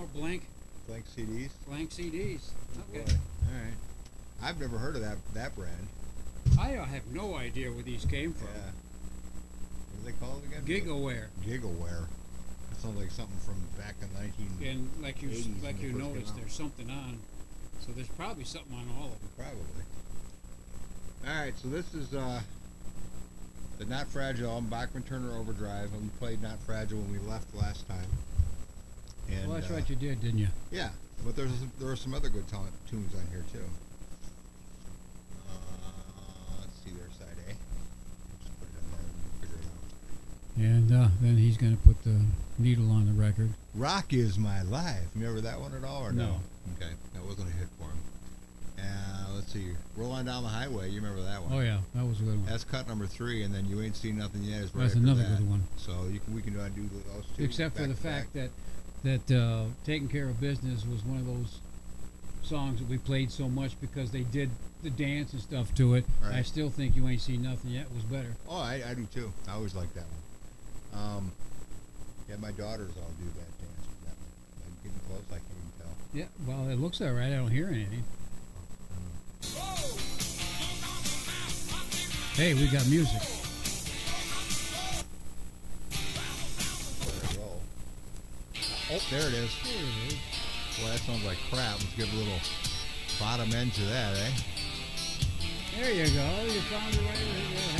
more blank Blank CDs. blank CDs. Okay. Boy. All right. I've never heard of that that brand. I uh, have no idea where these came from. Yeah. What are they called again? Gigaware. Gigaware. That sounds like something from back in 19. And like you 80s like you first came noticed, out. there's something on. So there's probably something on all of them. Probably. All right, so this is uh, the Not Fragile album, Bachman Turner Overdrive, and we played Not Fragile when we left last time. And, well, that's uh, right, you did, didn't you? Yeah, but there's there are some other good ta- tunes on here too. Uh, let's see their side A. Just put it in there and figure it out. And uh, then he's going to put the needle on the record. Rock is my life. Remember that one at all or no? No. Okay, that wasn't a hit for him. Uh, let's see, rolling down the highway. You remember that one? Oh yeah, that was a good one. That's cut number three, and then you ain't seen nothing yet. Right That's another that. good one. So you can we can uh, do those two. Except for the fact back. that that uh, "Taking Care of Business" was one of those songs that we played so much because they did the dance and stuff to it. I still think "You Ain't Seen Nothing Yet" was better. Oh, I, I do too. I always like that one. Um, yeah, my daughters all do that dance with that one. I'm getting close. I can't even tell. Yeah, well, it looks all right. I don't hear anything. Hey, we got music. Oh, there it is. Boy, that sounds like crap. Let's give a little bottom end to that, eh? There you go. You found it right.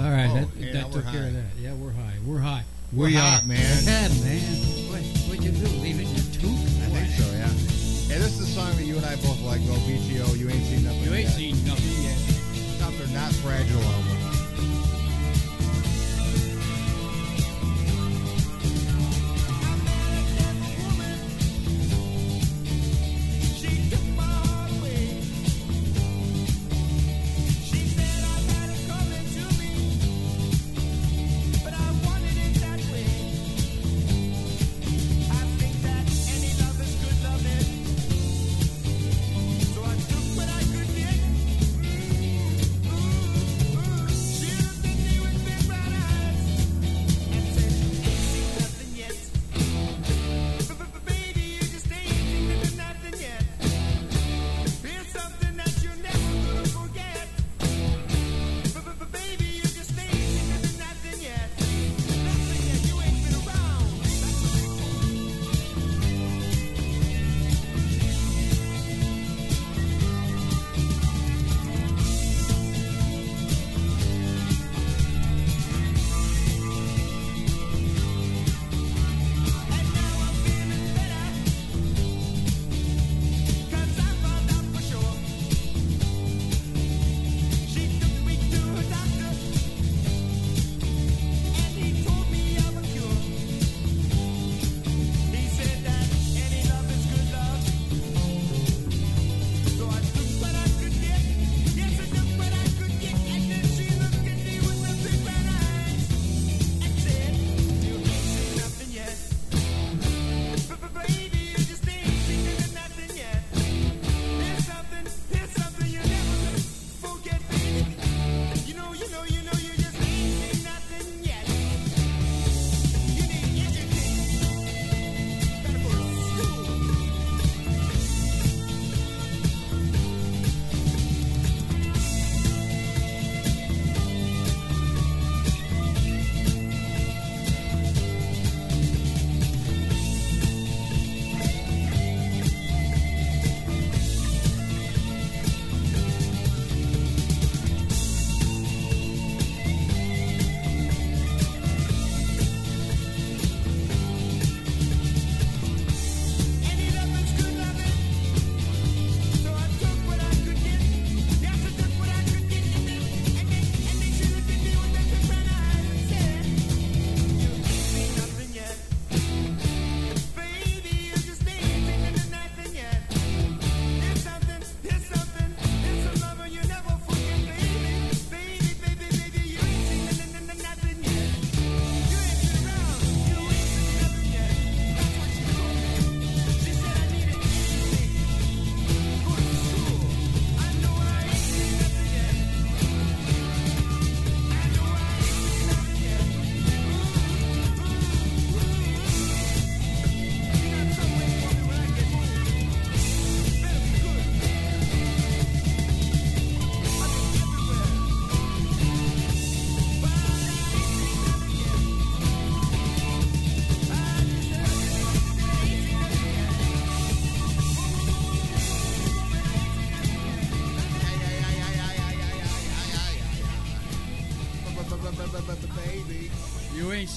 All right, oh, that, that took care high. of that. Yeah, we're high. We're high. We're we high.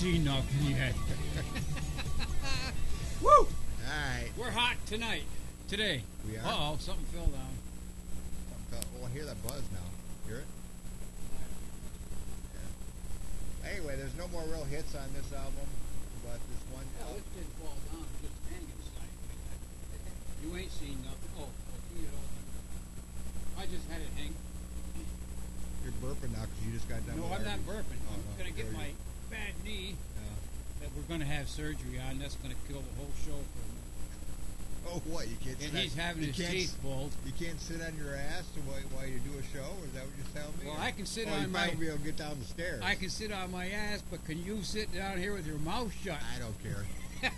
seen nothing yet. Woo! All right. We're hot tonight. Today. We are. Uh oh, something fell down. Something fell. Oh, I hear that buzz now. Hear it? Yeah. Anyway, there's no more real hits on this album. have surgery on. That's going to kill the whole show for him. Oh, what? You can't. And sit he's having his teeth pulled. You can't sit on your ass while, while you do a show. Is that what you're telling me? Well, or, I can sit on you my. Might be able to get down the stairs. I can sit on my ass, but can you sit down here with your mouth shut? I don't care.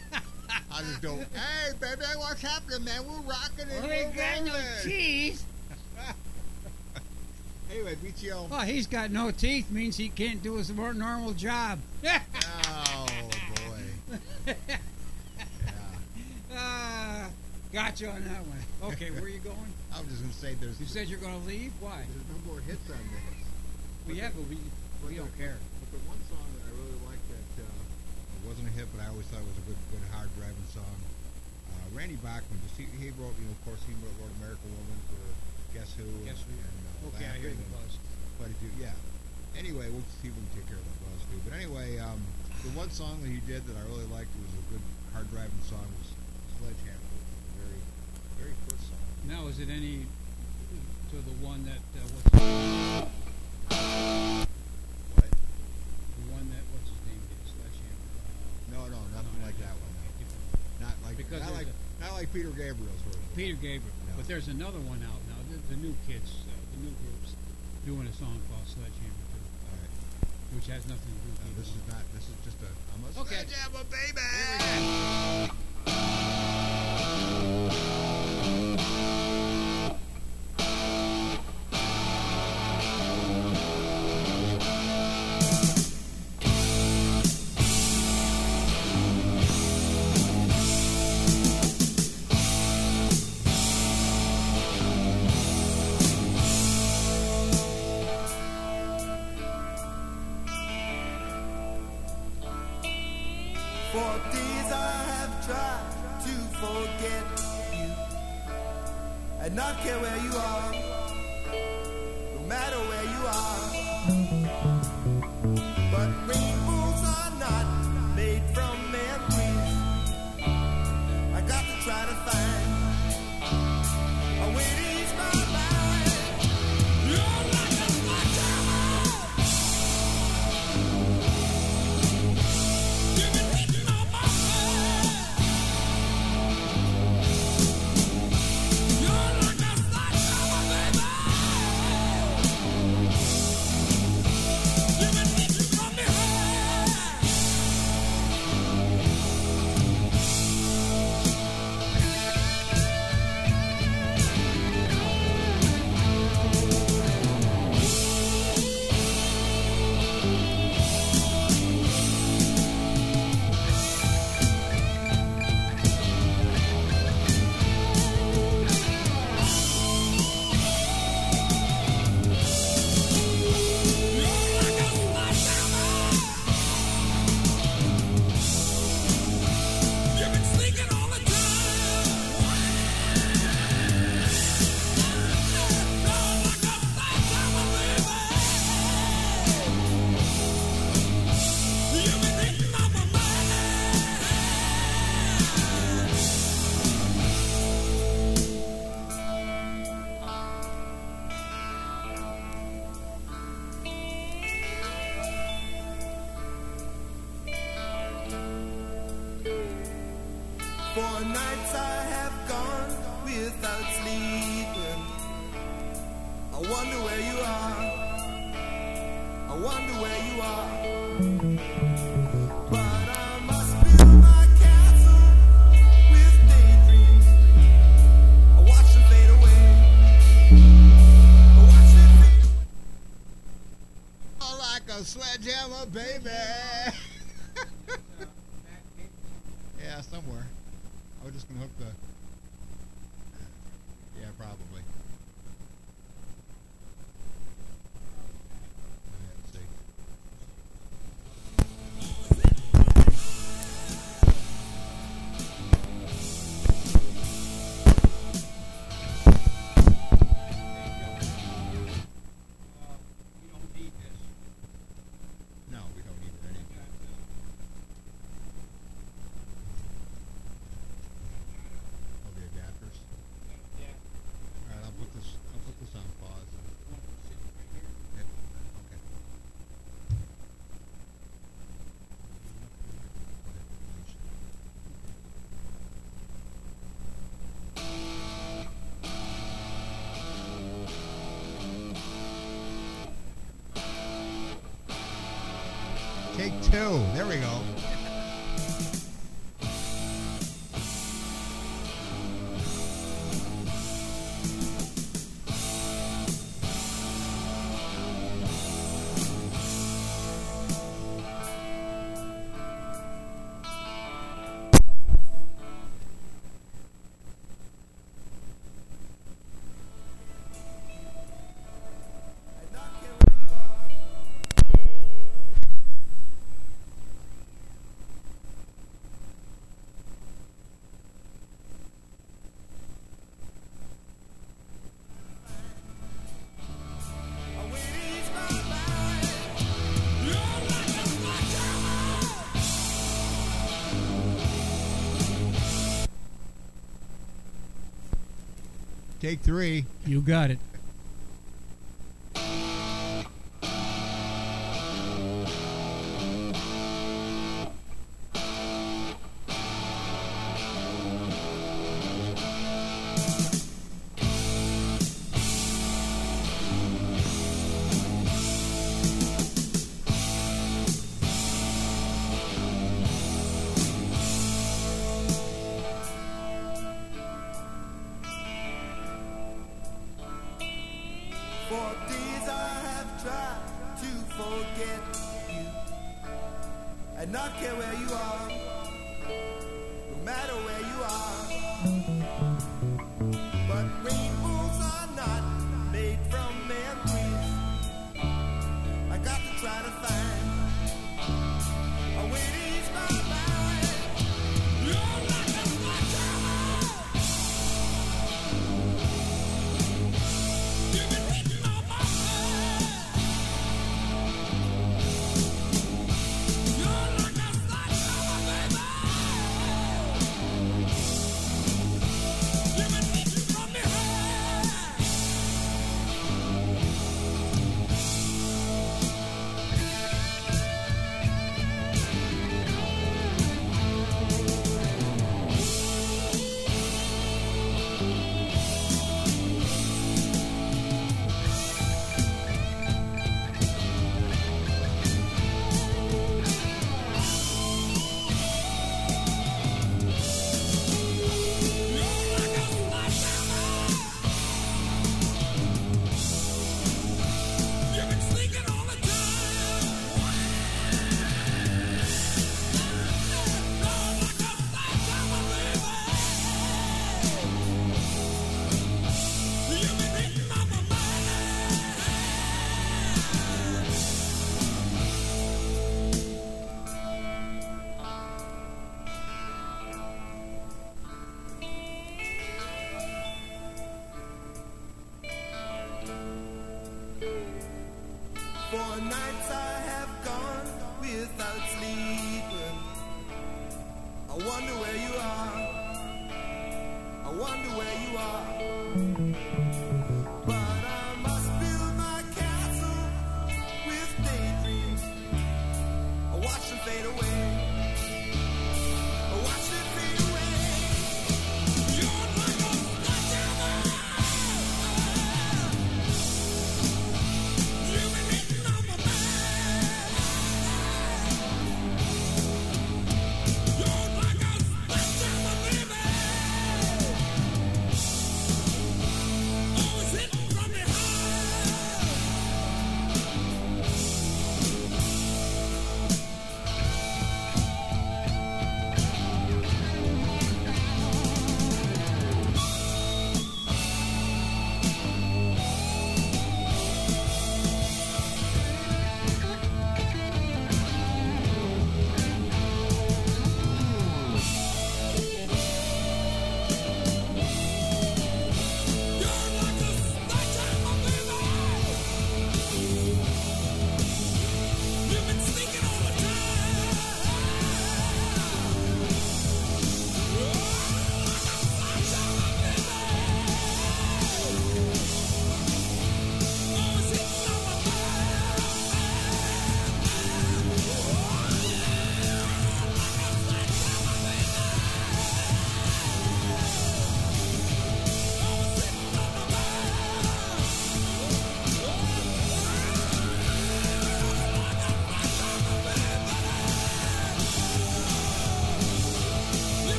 I just go, hey, baby, what's happening, man? We're rocking it. We got no cheese. anyway, BTL. Well, he's got no teeth means he can't do his more normal job. Yeah. got you on that one. Okay, where are you going? I was just going to say there's. You said you're going to leave. Why? There's no more hits on this. Well, yeah, but we but we don't the, care. But the one song that I really liked that uh, it wasn't a hit, but I always thought it was a good, good hard driving song. Uh, Randy Bachman, just he, he wrote, you know, of course he wrote "Lord American Woman" for Guess Who. Guess Who? And, uh, okay, I hear the buzz. But if you, yeah. Anyway, we'll see if we can take care of that buzz too. But anyway, um, the one song that he did that I really liked was a good hard driving song was "Sledgehammer." Now, is it any to the one that uh, what's the What? one that what's his name did Sledgehammer? Uh, No, no, nothing like that one. no. Not like Because not like not like Peter Gabriel's version. Peter Gabriel. No. But there's another one out now. The, the new kids, uh, the new groups, doing a song called Sledgehammer too, All right. which has nothing to do with No, this is not. This is just a. I'm a Okay. sledgehammer, baby. Two. There we go. Take three. You got it. For nights I have gone without sleeping. I wonder where you are. I wonder where you are.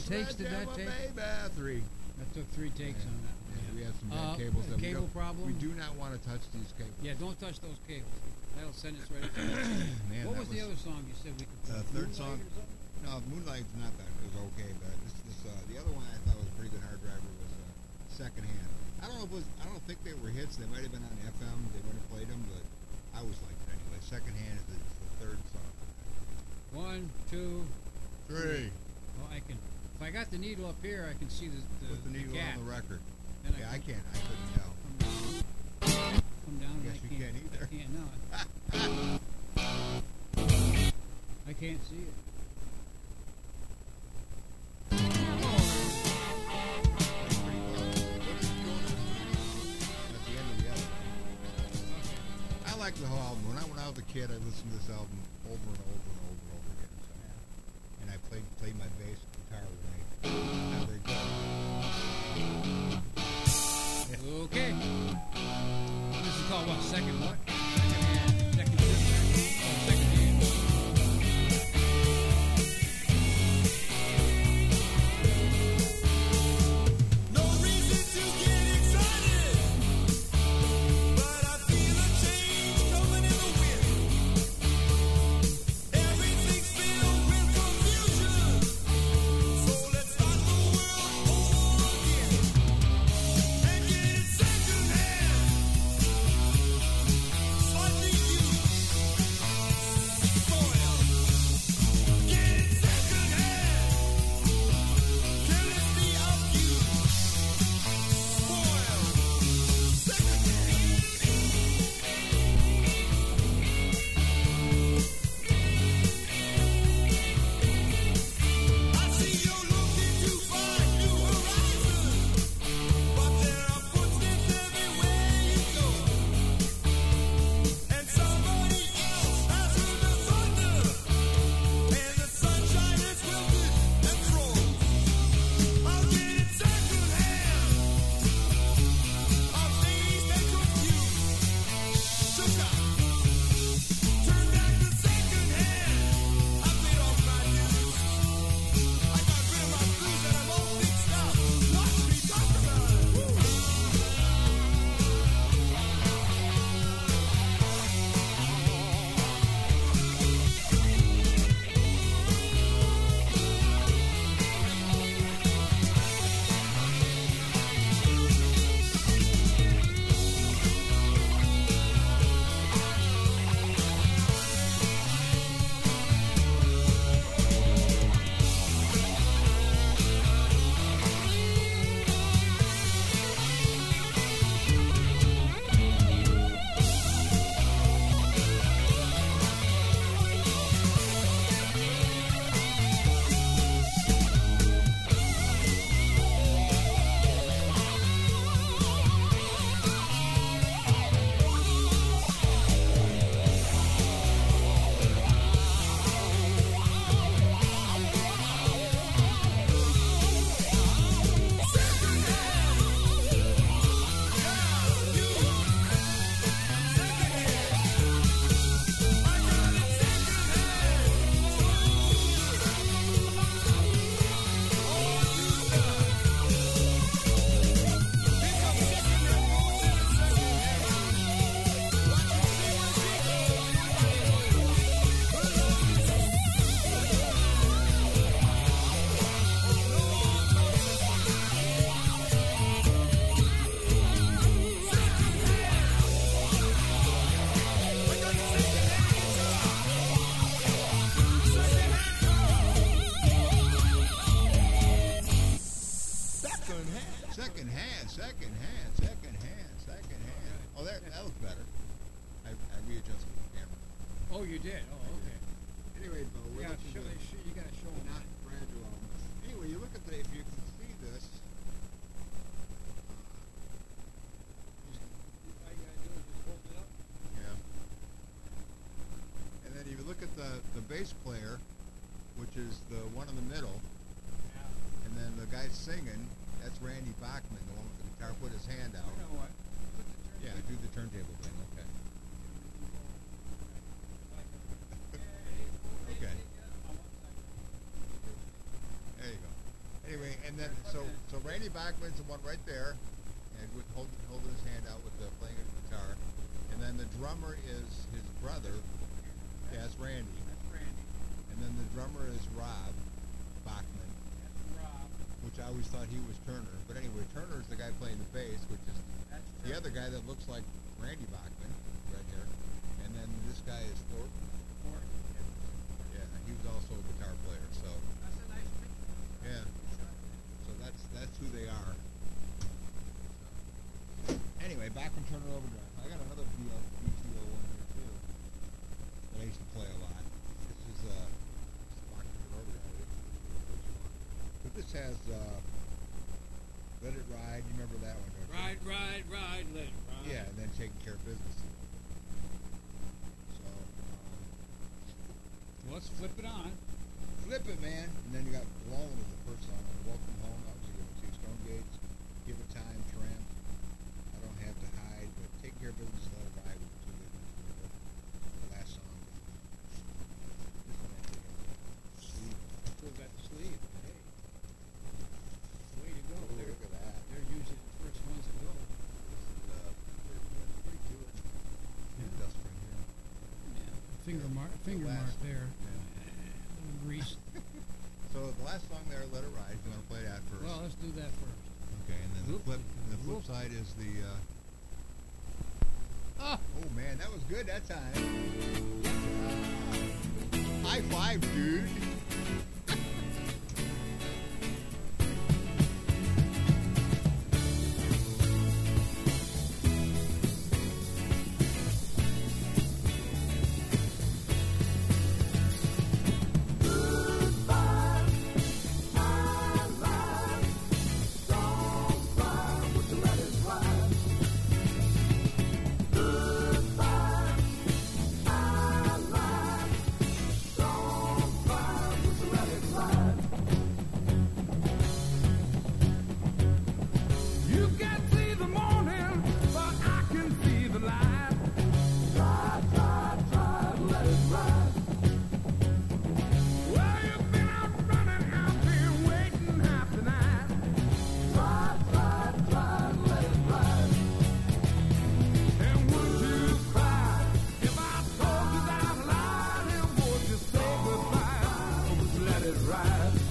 many takes did that take? Baby, three. That took three takes yeah. on that. Yeah, we have some bad uh, cables. That cable we problem. We do not want to touch these cables. Yeah, don't touch those cables. That'll send us right. Man, what was, was, the other song you said we could? play? Third song. No, Moonlight's not that. It was okay, but this, this uh, the other one I thought was pretty good. Hard Driver was uh, secondhand. I don't know if it was, I don't think they were hits. They might have been on FM. They wouldn't have played them, but I was like it anyway. Secondhand is the, the third song. One, two, three. three. Well, I can if I got the needle up here, I can see the the, Put the needle gap. on the record. Then Yeah, I can can't. I couldn't tell. Come down. Guess and I you can't, can't either. I can't. No. I can't see it. That's pretty close. What is going on? At the end of the album. Okay. I like the whole album. When I when I was a kid, I listened to this album over and over and over and over again. And I played played my bass guitar when Okay. This is called what? Second what? The the middle, Yeah. and then the guy singing, that's Randy Bachman, the one with the guitar. Put his hand out. You know what? The Yeah, do the turntable thing. Okay. Okay. There you go. Anyway, and then so so Randy Bachman's the one right there, and with hold, holding his hand out with the playing of the guitar, and then the drummer is his brother. Yeah, that's Randy, That's Randy. and then the drummer is Rob I always thought he was Turner. But anyway, Turner's the guy playing the bass, which is the other guy that looks like Randy Bachman right there. And then this guy is Thornton. Yeah, he was also a guitar player. So. That's a nice picture. Yeah. So that's that's who they are. So. Anyway, Bachman Turner over to this has uh, Let It Ride. You remember that one? Don't you? Ride, ride, ride, let it ride. Yeah, and then taking care of business. So um, Well, let's flip it on. flip it, man. And then you got Blown with the first song. Welcome Home. That was a good one too. Stone Gates. Give It Time. Tramp. I don't have to hide, but taking care of business. Let it ride with two good ones. The last song. This one I think I sleeve. Still got the sleeve. Hey. Way to go. Oh, They're, look at that. they're usually the first ones to go. Uh, pretty, pretty good. Yeah. Dust from here. Yeah. Finger mark, finger last mark one. there. Grease. So the last song there, Let It Ride. You want to play that first. well, let's do that first. Okay, and then the Whoop. flip, the flip Whoop. side is the. Uh, Ah! oh man, that was good that time. Ah. high five, dude. time.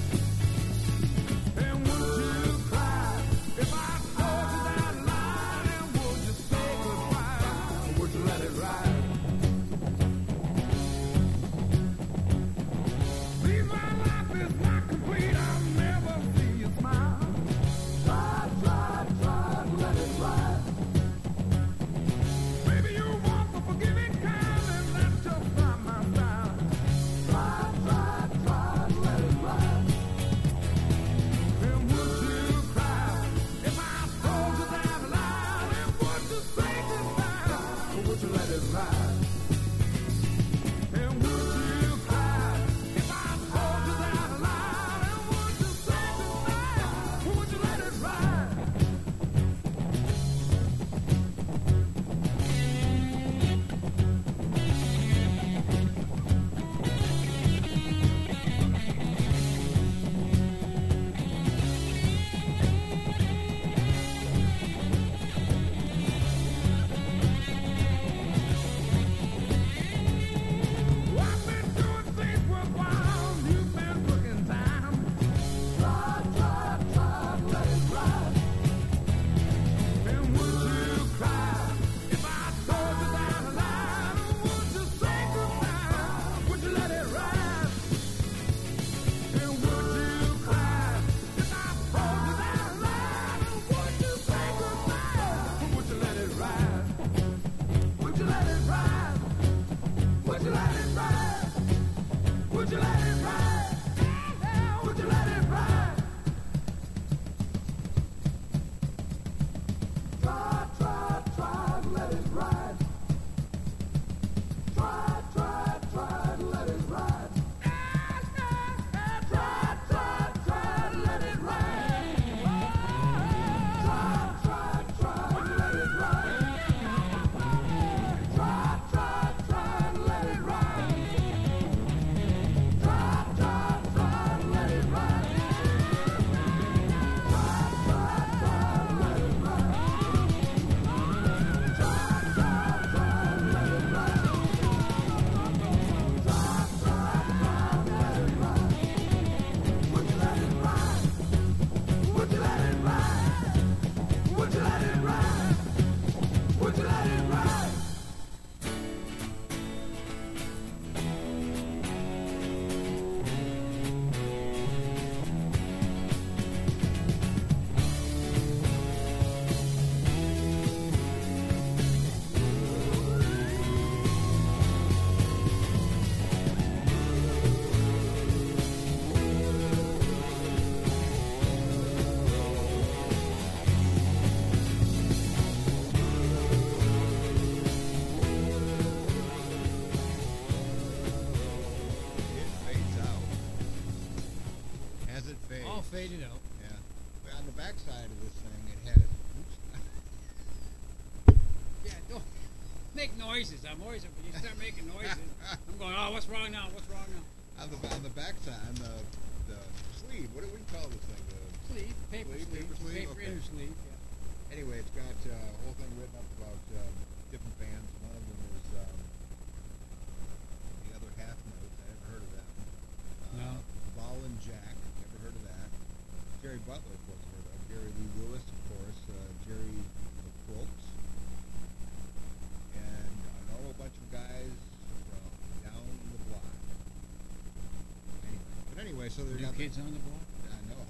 So they're New got the- kids on the block. I know.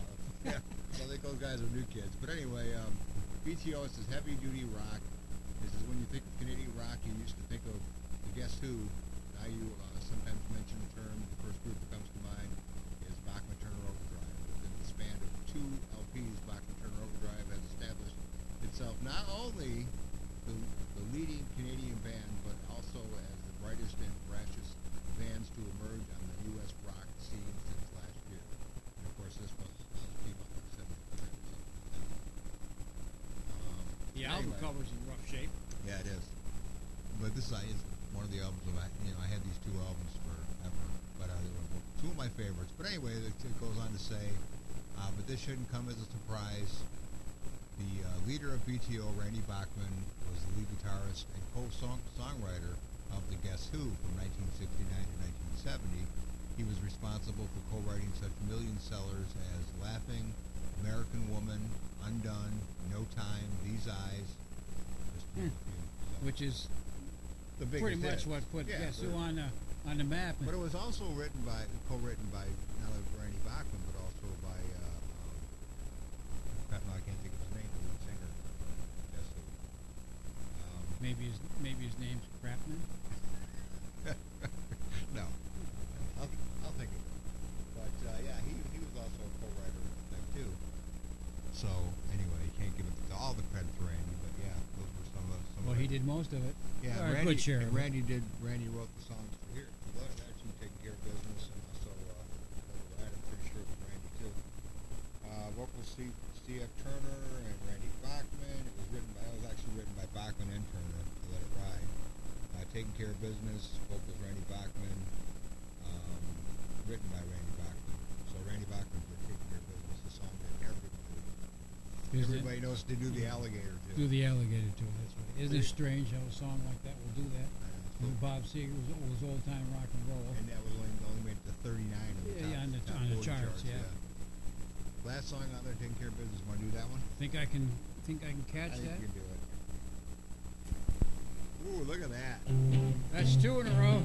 Yeah. so I think those guys are new kids. But anyway, um, BTO is heavy duty rock. This is when you think of Canadian rock, you used to think of the Guess Who. Now you uh, sometimes mention the term. The first group that comes to mind is Bachman Turner Overdrive. Within the span of two LPs, Bachman Turner Overdrive has established itself not only the, the leading Canadian band, but also as the brightest and brashest bands to emerge on the U.S. rock scene since last year. And of course, this was this came out in '75. Um, The album anyway. cover's in rough shape. Yeah, it is. But this is is one of the albums of I, you know, I had these two albums forever, but uh, they were two of my favorites. But anyway, it, it goes on to say, uh, but this shouldn't come as a surprise. The uh, leader of BTO, Randy Bachman, was the lead guitarist and co-songwriter of the Guess Who from 1969 to 1970. He was responsible for co-writing such million sellers as "Laughing," "American Woman," "Undun," "No Time," "These Eyes," just to few. So, which is the biggest pretty much hits. what put Yeah, the- Who on the on the map. But it was also written by, co-written by not only Randy Bachman, but also by, uh, um, I can't think of his name, the lead singer. Guess who? Um, maybe his maybe his name's Crapman. no. I'll, I'll think of it. But, uh, yeah, he, he was also a co-writer of that too. So, anyway, you can't give it all the credit to Randy, but yeah, those were some of some Well, of he did most of it. Yeah, Or a Randy, good share. and. Randy did. Randy wrote the songs for here. For that, actually taking care of business, and also uh, I'm pretty sure it was Randy too. Uh, vocals Steve, Steve Turner and Randy Bachman. It was written by. It was actually written by Bachman and Turner. To let it ride. Uh, taking care of business. Vocals Randy Bachman. Um, written by Randy Bachman. So Randy Bachman did taking care of business. The song that everybody. Is it- Everybody knows to do the alligator too. do the alligator to it. That's right. Isn't it strange how a song like that will do that? When Bob Seger was, was old time rock and roll. And that was only, only made it to 39 on the, Yeah, top, yeah, on the- top on the 40 charts, yeah. Last song on there, Taking Care of Business. Want to do that one? Think I can think I can catch I think that? you can do it. Ooh, look at that. That's two in a row.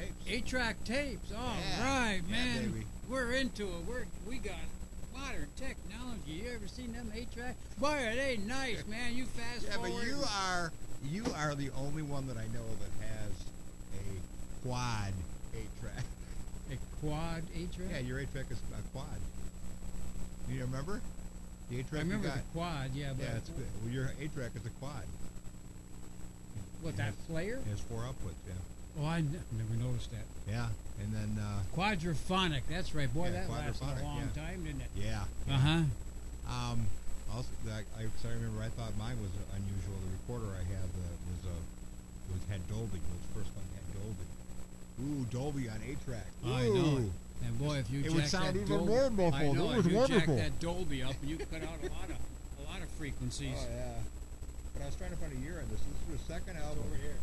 Tapes. Eight track tapes. All Yeah. right, Yeah, man. baby. We're into it. We're we got modern technology. You ever seen them eight track? Boy, are they nice, man. You fast Yeah, but you are you are the only one that I know that has a quad eight-track. a quad eight track. Yeah, your eight-track is a quad. You remember? The I eight-track I remember the quad. Yeah, but yeah, it's good. Well, your eight-track is a quad. what that player? It has four outputs. Yeah. Oh, I n- never noticed that. Yeah, and then uh, Quadraphonic. That's right, boy. Yeah, that lasted a long yeah. time, didn't it? yeah. Uh huh. Um, also, I, I, I remember I thought mine was unusual. The recorder I had uh, was uh, was had Dolby. Was the first one had Dolby. Ooh, Dolby on eight track. I know it. And boy, if you It jack would sound that even Dolby, more I muffled. know, It was if you wonderful. jack that Dolby up, you cut out a lot of a lot of frequencies. Oh yeah. But I was trying to find a year on this. This is the second album. over here.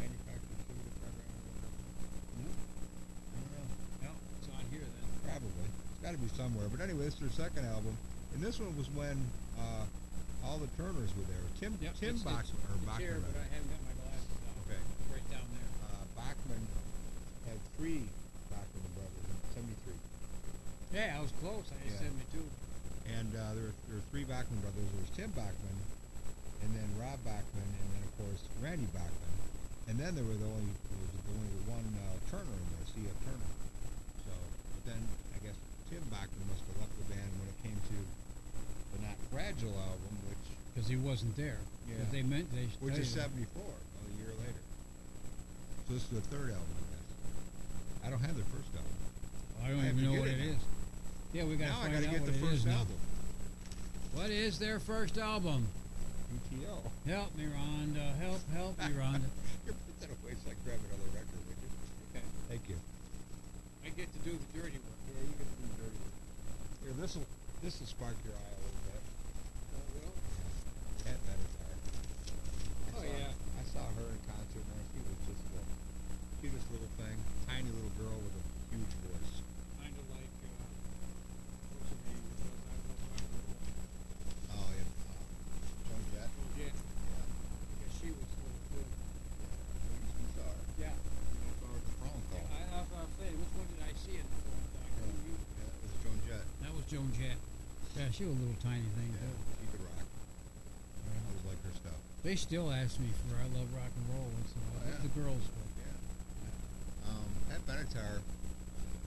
Manufactured distributed program. No, I don't know. no, it's on here then. Probably. It's got to be somewhere. But anyway, this is their second album, and this one was when uh, all the Turners were there. Tim Yep, Tim it's, Bachman it's, or it's Bachman. here, but. I haven't got my glasses on. Okay. Right down there. uh, Bachman had three Bachman brothers in '73, Yeah, I was close. I Yeah. said me too. and uh, there, were, there were three Bachman brothers. There was Tim Bachman, and then Rob Bachman, and then of course Randy Bachman, and then there were the only there was the only one uh, Turner in there, C.F. Turner. So, but then Tim Bachman must have left the band when it came to the Not Fragile album, which Because he wasn't there. Yeah. They meant they. which tell is '74, well, a year later. So this is the third album, I guess. I don't have their first album. I don't I even know what it it now. is. Yeah, we got to now I got to out get what the it first is now. album. What is their first album? BTO. Help me, Rhonda. Help, help me, Rhonda. You put that away so I can grab another record, would you? Okay. Thank you. I get to do the dirty work. Yeah, you can do dirty. Here, this will this will spark your eye a little bit. Oh, well. Pat Benatar. I Oh, saw, yeah. I saw her in concert, man. She was just the cutest little thing. Tiny little girl with a huge voice. Kind of like, uh, what's her name? Uh, I was rock and roll. Oh, yeah. Uh, Joan Jett. Oh, yeah. Yeah. Yeah, she was really good. yeah. You saw her. Yeah. I saw her at the prom Yeah, call. I, I, I was saying, which one did I see it the one time? Yeah. You- Yeah, it was Joan Jett. That was Joan Jett. Yeah, she was a little tiny thing, Yeah, she could rock. I always liked her stuff. They still ask me for I love rock and roll once in a while. Oh, yeah. The girls will. Yeah. Um, Pat Benatar,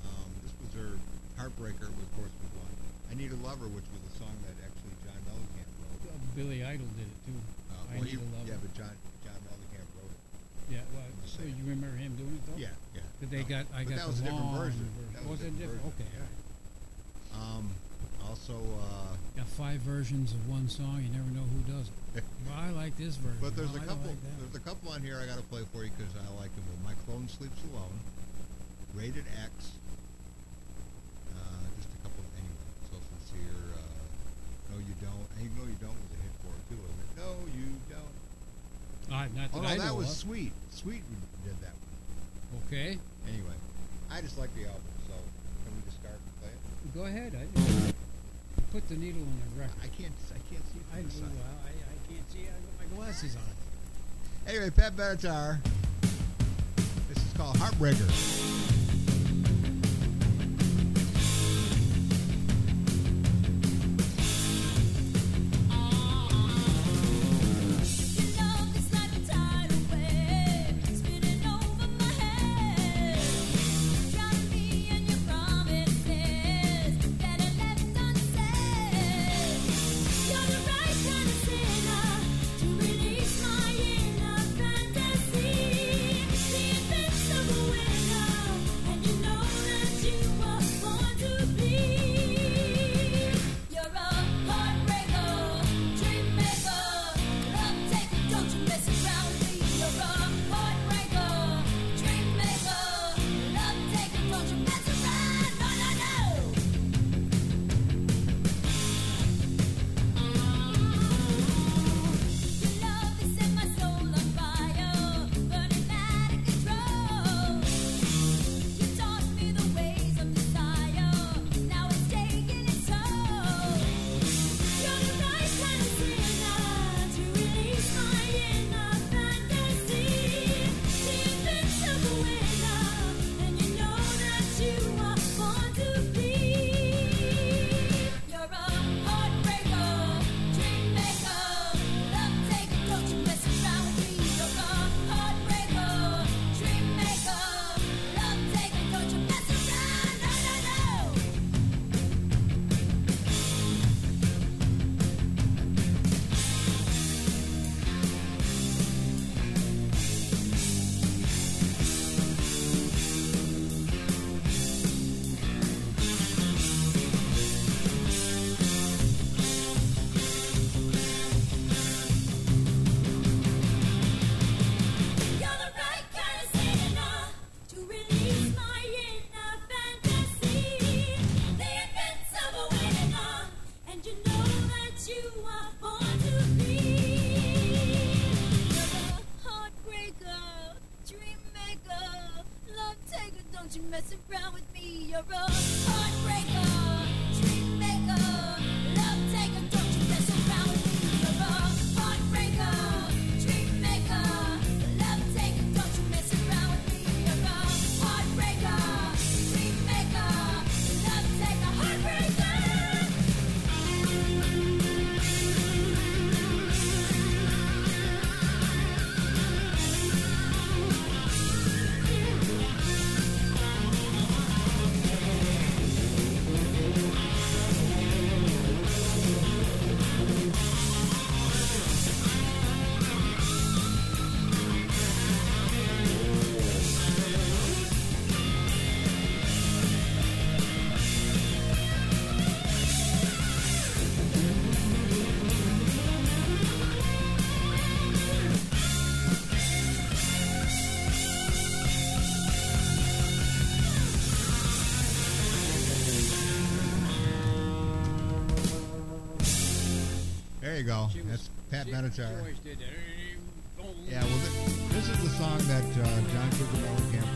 um, this was her Heartbreaker, was, of course, was one. I Need a Lover, which was a song that actually John Mellencamp wrote. Uh, Billy Idol did it too. Uh, I well, Need a Lover. Yeah, but John, John Mellencamp wrote it. Yeah, well, so you remember him doing it though? Yeah, yeah. But they No, got, I but got that was a different long version. That Was, a it different? version, Okay. yeah. Um, uh, Got five versions of one song. You never know who does it. well, I like this version. but there's No, a couple. Like there's a couple on here I got to play for you because I like them. My clone sleeps alone. Rated X. Uh, just a couple. Of, anyway, so sincere. Uh, no, you don't. And no, you don't was a hit for it too, wasn't it? No, you don't. Ah, not that Oh no, I that was of. Sweet. Sweet did that one. Okay, Anyway, I just like the album. So can we just start and play it? go ahead. Put the needle in the record. I can't. I can't see it I, well. I, I can't see. I got my glasses on. Anyway, Pat Benatar. This is called Heartbreaker. you go. That's Pat Benatar. Yeah, well, this is the song that uh, John Cougar Mellencamp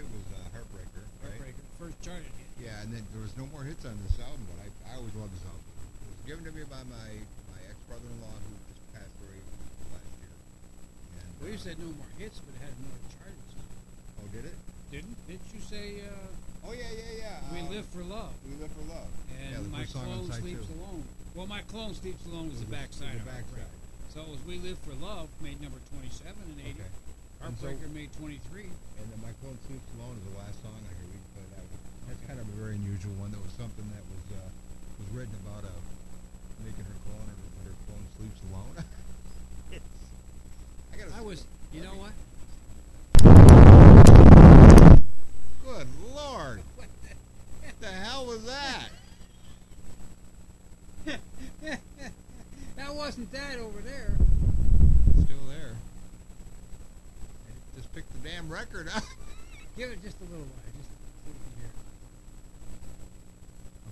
did was uh, Heartbreaker. Right? Heartbreaker, first charted hit. Yeah, and then there was no more hits on this album, but I, I always loved this album. It was given to me by my, my ex brother in law who just passed away last year. And, well, uh, you said no more hits, but it had more charts. Oh, did it? Didn't? Didn't you say? Uh, oh yeah, yeah, yeah. We um, live for love. We live for love. And yeah, my clone sleeps too. alone. Well, my clone sleeps alone was, was the backside. The backside. So it was we live for love made number twenty-seven and eighty. Okay. And so- Heartbreaker made 23. And then My Clone Sleeps Alone is the last song I hear. We can that one. That's kind of a very unusual one. That was something that was uh, was written about uh, making her clone that her clone sleeps alone. I gotta. I was, you know what? Good lord! What the hell was that? that wasn't that over there. Still there. Just picked the damn record up. Give it just a little while. Just so we can hear.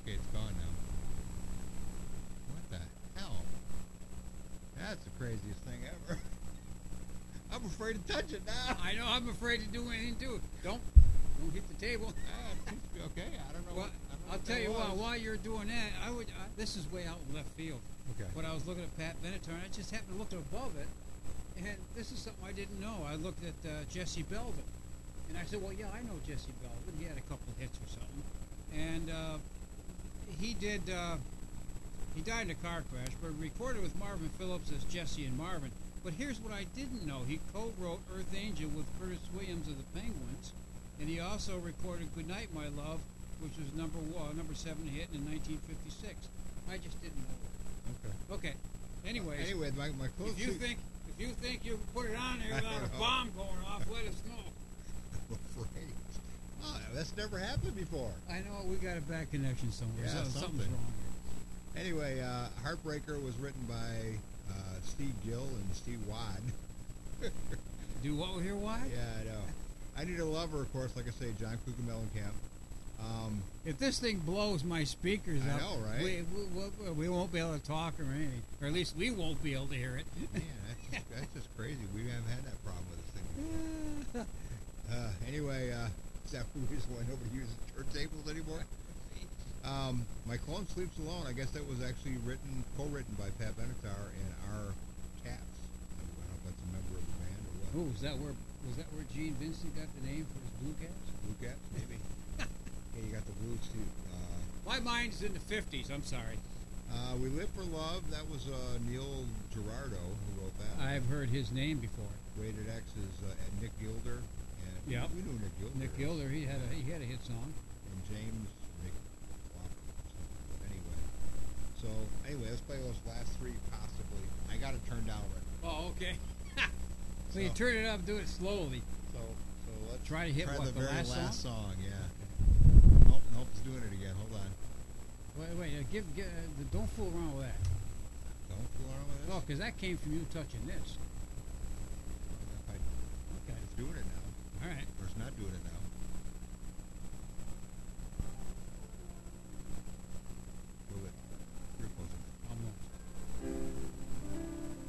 Okay, it's gone now. What the hell? That's the craziest thing ever. I'm afraid to touch it now. I know. I'm afraid to do anything to it. Don't, don't hit the table. Ah, okay, I don't know. Well, what, I don't I'll what tell you what. While you're doing that, I would. I, this is way out in left field. Okay. But I was looking at Pat Benatar, and I just happened to look above it, and this is something I didn't know. I looked at uh, Jesse Belvin, and I said, "Well, yeah, I know Jesse Belvin. He had a couple hits or something, and uh, he did. Uh, he died in a car crash, but recorded with Marvin Phillips as Jesse and Marvin. But here's what I didn't know: he co-wrote "Earth Angel" with Curtis Williams of the Penguins, and he also recorded "Good Night, My Love," which was number one, number seven hit in 1956. I just didn't know. Okay. Okay. Anyways, Anyway, my, my close if you think if you think you can put it on there without a bomb going off, let us know. Oh, that's never happened before. I know we got a bad connection somewhere. Yeah, so something's something. wrong. Anyway, uh, Heartbreaker was written by uh, Steve Gill and Steve Wade. Do what we hear? Why? yeah, I know. I Need a Lover, of course, like I say, John Cougar Mellencamp. Um, If this thing blows my speakers I up, know, right? We, we, we, we won't be able to talk or anything, or at least we won't be able to hear it. man, that's just, that's just crazy. We haven't had that problem with this thing. Uh, anyway, uh, that the reason why nobody uses turntables anymore? Um, My Clone Sleeps Alone, I guess that was actually written, co-written by Pat Benatar and Roger Capps. I don't know if that's a member of the band or what. Oh, was that where was that where Gene Vincent got the name for his blue caps? Blue Cats, maybe. Yeah, you got the blues too. Uh, My mind's in the fifties. I'm sorry. uh, we Live for Love, that was uh, Neil Giraldo who wrote that. I've heard his name before. Rated X is uh, Nick Gilder. And Yep. we knew Nick Gilder. Nick Gilder, he had a he had a hit song. and James McCulloch. But anyway, so anyway, let's play those last three possibly. I got it turned down already. Oh, okay. so you turn it up, do it slowly. So so let's Try to hit try what, the, the very last song. Yeah. Nope, nope, it's doing it again. Hold on. Wait, wait, uh, give, give uh, don't fool around with that. Don't fool around with this. Oh, because that came from you touching this. I- Okay, It's doing it now, all right. or it's not doing it now. Move it. You're closer. Almost.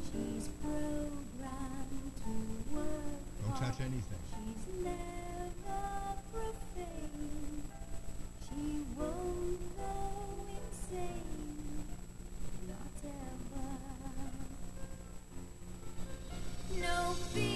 She's programmed to work Don't touch anything. No BD,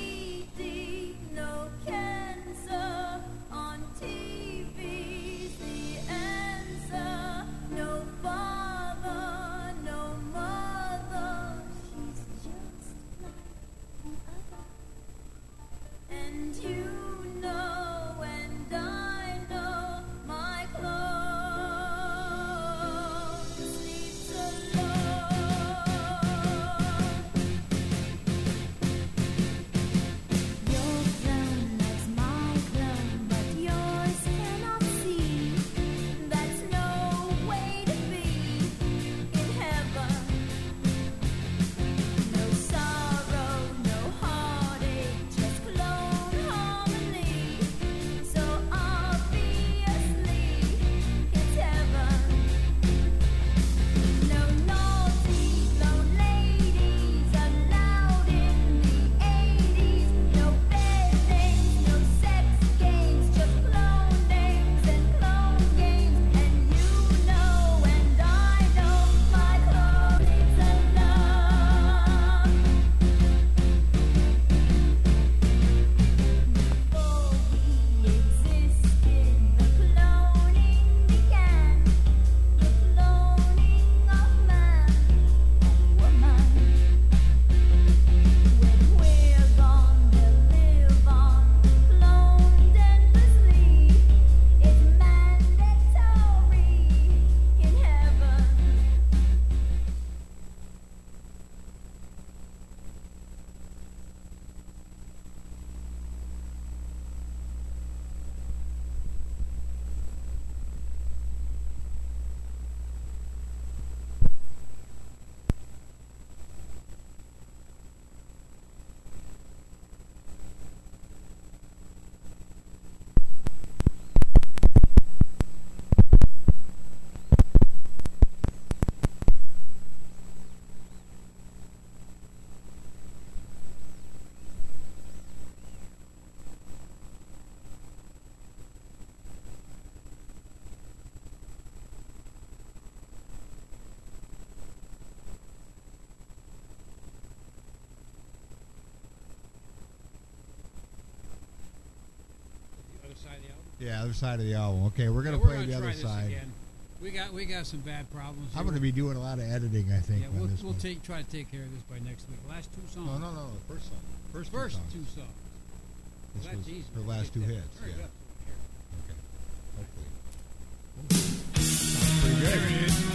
Yeah, other side of the album. Okay, we're gonna Yeah, we're play gonna the try other this side. Again. We got we got some bad problems. I'm gonna be doing a lot of editing, I think, Yeah, we'll, we'll take try to take care of this by next week. Last two songs. no, no, no, the first song. First, two First songs. two songs. This Well, was easy. her last two hits. Yeah. Okay. Hopefully. Sounds pretty good.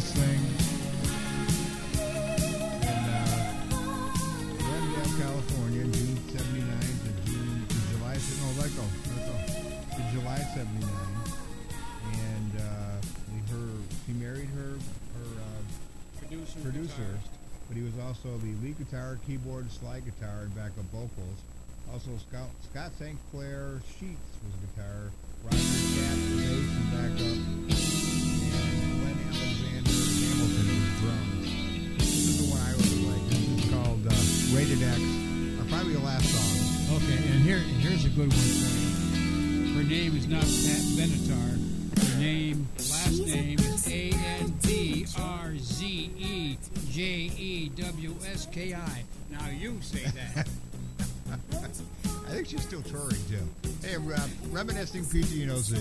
This thing in uh, Glendale, California, June '79 to June to July. No, let go, let go. To July '79, and uh, we- her she married her her uh, Producer. producer, but he was also the lead guitar, keyboard, slide guitar, and backup vocals. Also, Scott, Scott St. Clair Sheets was guitar, Roger Capps was bass and backup, Probably the last song. Okay, and here here's a good one for you. Her name is not Pat Benatar. Her name, last name is A N D R Z E J E W S K I. Now you say that. I think she's still touring too. Hey, uh, reminiscing PG and OC.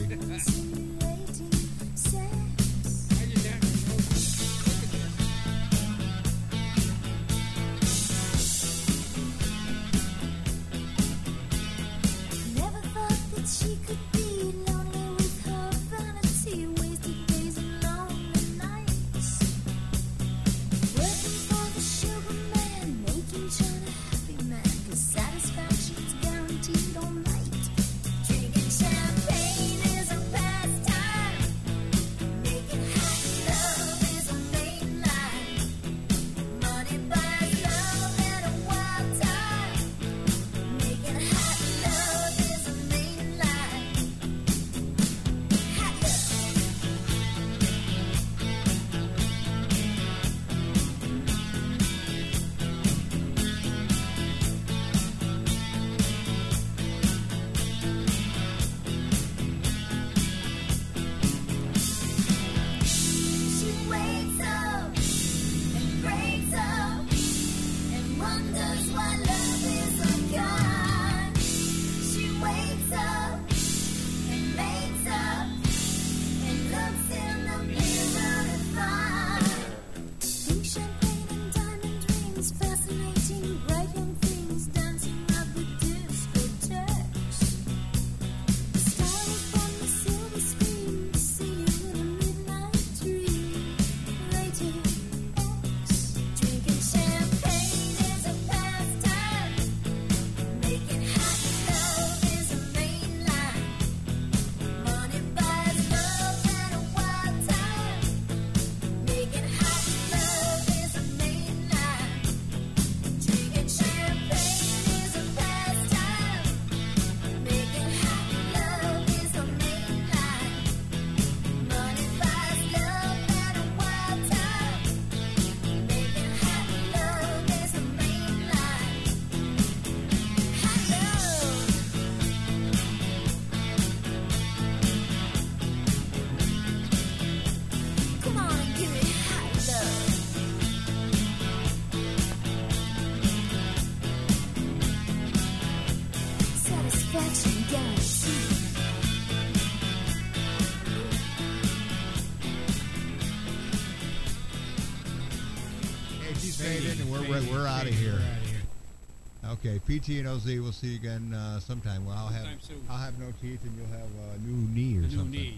PT and OZ. We'll see you again uh, sometime. Well, I'll have soon. I'll have no teeth, and you'll have a new knee or A new something. knee,